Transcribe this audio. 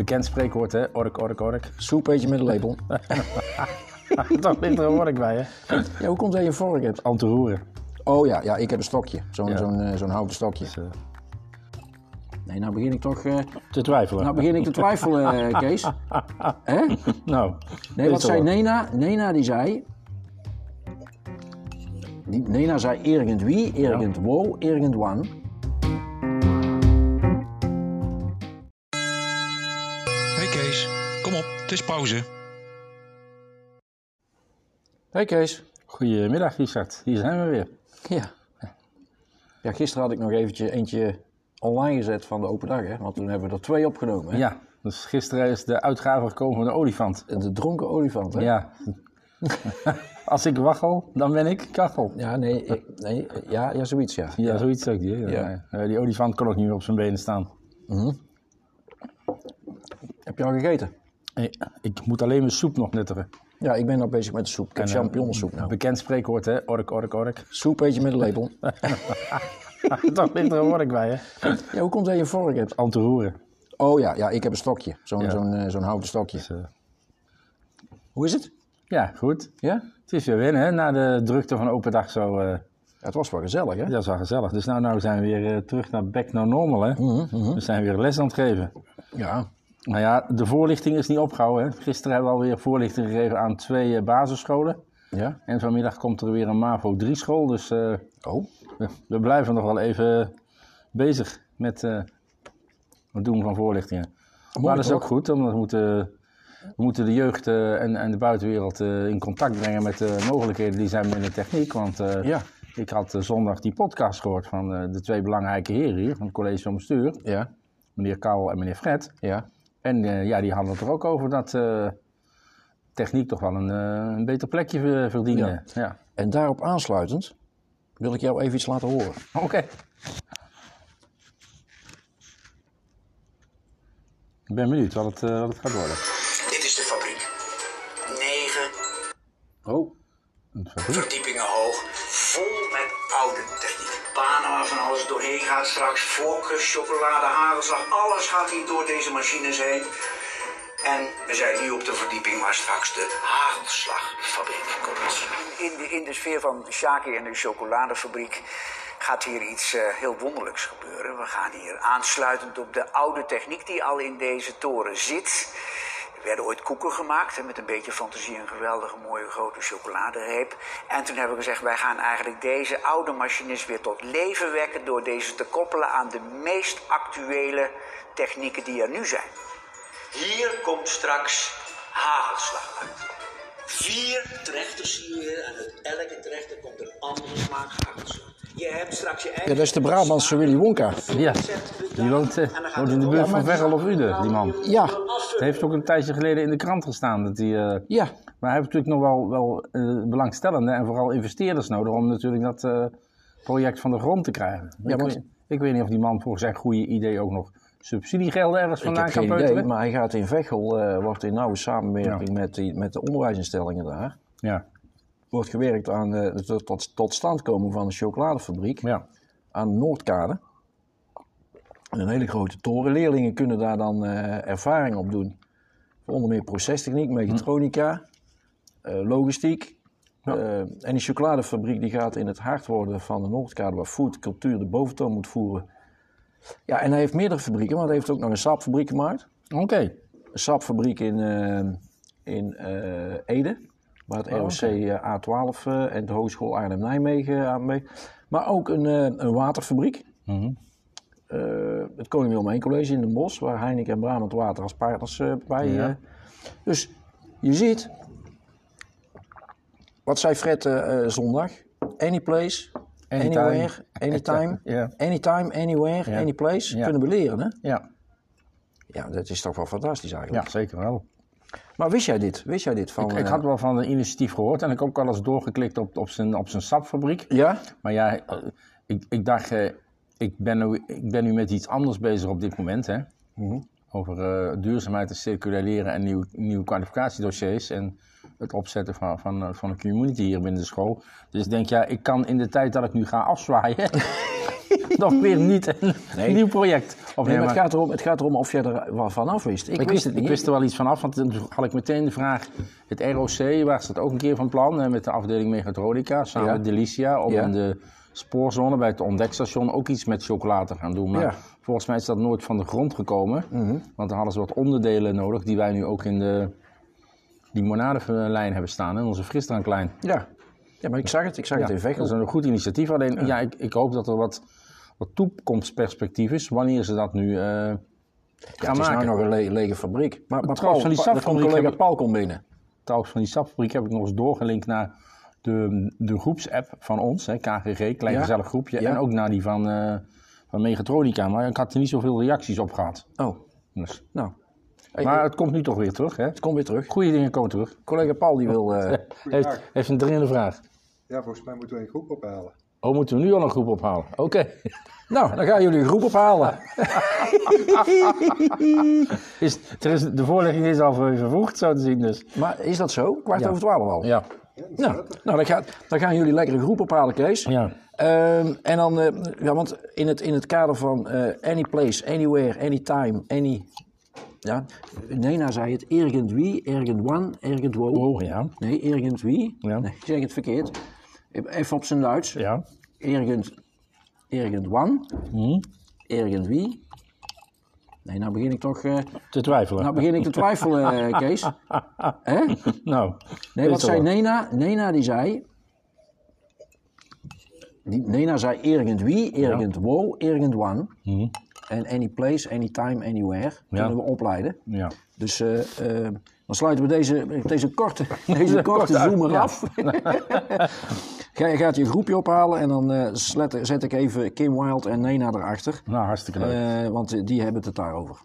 Bekend spreekwoord, hè? Ork, ork, ork. Soep eet je met een lepel. Toch ligt er een work bij, hè? Ja, hoe komt dat je vork hebt? Om te roeren. Oh ja, ja ik heb een stokje. Zo'n Ja. zo'n eh, zo'n houten stokje. Dus, Nee, nou begin ik toch... eh, te twijfelen. nou begin ik te twijfelen, eh, Kees. Hè? Nou, Nee, wat zei. Nena? Nena die zei... Die, Nena zei ergend wie, ergend wo, ergend. Kees, kom op, het is pauze. Hey Kees. Goedemiddag, Richard. Hier zijn we weer. Ja. Ja, gisteren had ik nog eventjes eentje online gezet van de open dag, hè? Want toen hebben we er twee opgenomen, hè? Ja, dus gisteren is de uitgave gekomen van de olifant. De dronken olifant, hè? Ja. Als ik waggel, dan ben ik kachel. Ja, nee, ik- nee ja, ja, zoiets, ja. Ja, zoiets ook die. Ja. Ja. Die olifant kon ook niet meer op zijn benen staan. Heb je al gegeten? Nee, ik moet alleen mijn soep nog nuttigen. Ja, ik ben nog bezig met de soep. Ik heb eh, champignonsoep nou. Bekend spreekwoord, hè? Ork, ork, ork. Soep eet je met een lepel. Toch ligt er een work bij, hè? Ja, hoe komt dat je een vork hebt? Te roeren. Oh ja, ja ik heb een stokje. Zo'n Ja. zo'n eh, zo'n houten stokje. Dus, eh, Hoe is het? ja, goed. Ja? Het is weer winnen, hè? Na de drukte van open dag zo. eh, Ja, het was wel gezellig, hè? dat is wel gezellig. Dus nou, nou zijn we weer eh, terug naar back no normal, hè? Mhm, We zijn weer les aan het geven. Ja. Nou ja, de voorlichting is niet opgehouden. Hè? Gisteren hebben we alweer voorlichting gegeven aan twee eh, basisscholen. Ja? En vanmiddag komt er weer een MAVO 3 school. Dus eh, Oh. we, we blijven nog wel even bezig met eh, het doen van voorlichtingen. maar dat is ook goed, omdat we moeten, we moeten de jeugd eh, en, en de buitenwereld eh, in contact brengen met de mogelijkheden die zijn binnen techniek. Want eh, Ja. ik had eh, zondag die podcast gehoord van eh, de twee belangrijke heren hier, van het college van bestuur, Ja. meneer Karel en meneer Fred. Ja. En eh, ja, die hadden het er ook over dat eh, techniek toch wel een, eh, een beter plekje verdiende. Ja. En daarop aansluitend wil ik jou even iets laten horen. Oké. Ik ben benieuwd wat het, eh, wat het gaat worden. Dit is de fabriek. Negen Oh. Verdiepingen hoog, vol met oude techniek. Banen waar van alles doorheen gaat straks, vlokken, chocolade, hagelslag, alles gaat hier door deze machines heen. En we zijn nu op de verdieping waar straks de hagelslagfabriek komt. In de, in de sfeer van Shaki en de chocoladefabriek gaat hier iets eh, heel wonderlijks gebeuren. We gaan hier aansluitend op de oude techniek die al in deze toren zit. Er werden ooit koeken gemaakt met een beetje fantasie een geweldige mooie grote chocoladereep. En toen hebben we gezegd, wij gaan eigenlijk deze oude machines weer tot leven wekken door deze te koppelen aan de meest actuele technieken die er nu zijn. Hier komt straks hagelslag uit. Vier trechters zie je en uit elke trechter komt een andere smaak hagelslag. Je hebt straks je eigen... Ja, dat is de Brabantse Willy Wonka. Ja, die woont, eh, woont in de buurt van Veghel of Uden, die man. Ja. Het heeft ook een tijdje geleden in de krant gestaan. Dat die, eh, Ja. Maar hij heeft natuurlijk nog wel, wel eh, belangstellenden en vooral investeerders nodig om natuurlijk dat eh, project van de grond te krijgen. Ja, ik, want- weet, ik weet niet of die man voor zijn goede idee ook nog subsidiegelden ergens Ik vandaan heb kan geen idee, peuteren. maar hij gaat in Veghel, eh, wordt in nauwe samenwerking met, die, met de onderwijsinstellingen daar, Ja, wordt gewerkt aan eh, de tot, tot, stand komen van een chocoladefabriek ja. aan de Noordkade. Een hele grote toren. Leerlingen kunnen daar dan eh, ervaring op doen. Voor onder meer procestechniek, mechatronica, eh, logistiek. En die chocoladefabriek die gaat in het hart worden van de Noordkade, waar food, cultuur de boventoon moet voeren. Ja, en hij heeft meerdere fabrieken, want hij heeft ook nog een sapfabriek gemaakt. Oké. Een sapfabriek in, eh, in Ede, waar het Oh, ROC eh, A12 eh, en de Hogeschool Arnhem-Nijmegen aan mee. Maar ook een, eh, een waterfabriek. Mhm. Eh, het Koning Willem I College in Den Bosch, waar Heineken en Brabant Water als partners eh, bij. Ja. eh. dus je ziet, wat zei Fred eh, eh, zondag? Any place, Anytime. anywhere, anytime, anytime, anywhere, Ja. any place. Ja. Kunnen we leren, hè? Ja. Ja, dat is toch wel fantastisch eigenlijk. ja, zeker wel. Maar wist jij dit? Wist jij dit van... Ik, ik eh, had wel van een initiatief gehoord en ik heb ook al eens doorgeklikt op, op, zijn, op zijn sapfabriek. Ja? Maar ja, eh, ik, ik dacht, eh, ik, ben nu, ik ben nu met iets anders bezig op dit moment. Hè? Over eh, duurzaamheid en circulaire en nieuw, nieuwe kwalificatiedossiers. En het opzetten van, van, eh, van een community hier binnen de school. Dus ik denk, ja, ik kan in de tijd dat ik nu ga afzwaaien, nog weer niet een nieuw project Nee, opnemen. maar het gaat, erom, het gaat erom of je er wat van af wist. Ik, Ik wist, het ik wist er wel iets van af, want toen had ik meteen de vraag... Het ROC was dat ook een keer van plan, met de afdeling Mechatronica, samen Ja. met Delicia, om Ja. in de spoorzone bij het ontdekstation ook iets met chocolade te gaan doen. Maar Ja. Mhm. volgens mij is dat nooit van de grond gekomen, want dan hadden ze wat onderdelen nodig die wij nu ook in de limonadelijn hebben staan, in onze frisdranklijn. Ja. ja, maar ik zag het. Ik zag het in dat Veghel. is een goed initiatief. Alleen, ja, ik, ik hoop dat er wat, wat toekomstperspectief is wanneer ze dat nu eh gaan Het is maken. nou nog een le- lege fabriek. Maar, maar trouwens, Paul, van die sapfabriek collega heb Paul komt binnen. Trouwens, van die sapfabriek heb ik nog eens doorgelinkt naar de, de groepsapp van ons, hè, KGG, Klein Ja. Gezellig Groepje. Ja. En ook naar die van, eh, van Megatronica. Maar ik had er niet zoveel reacties op gehad. Oh, Dus. nou. Hey, Maar het komt nu toch weer terug, hè? het komt weer terug. Goede dingen komen terug. Collega Paul die wil... eh, Heeft, heeft een dringende vraag. Ja, volgens mij moeten we een groep ophalen. Oh, moeten we nu al een groep ophalen? Oké. nou, dan gaan jullie een groep ophalen. Is, er is, de voorlichting is al vervoegd, zo te zien dus. Maar is dat zo? Kwart Ja. over twaalf al? Ja. Nou, nou dan, gaat, dan gaan jullie lekker een groep ophalen, Kees. Ja. Ehm, en dan, eh, ja, want in het, in het kader van eh, any place, anywhere, anytime, any... Ja, Nena zei het, ergend wie, ergend wan, ergend wo. Oh, ja. Nee, ergend wie. Ja. Nee, ik zeg het verkeerd. Even op zijn Duits. Ja. Ergend, ergend wan, Hm? wie. Nee, nou begin ik toch... eh, Te twijfelen. nou begin ik te twijfelen, eh, Kees. Hè? nou. Nee, wat zei wel. Nena? Nena die zei... Die, Nena zei ergend wie, ergend wo, ergend wan. En any place, anytime, anywhere kunnen we opleiden. Ja. Dus eh, eh, dan sluiten we deze, deze korte, deze korte zoomer af. Ga, je gaat je groepje ophalen en dan eh, zet, zet ik even Kim Wild en Nena erachter. Nou, hartstikke leuk. Eh, want die hebben het daarover.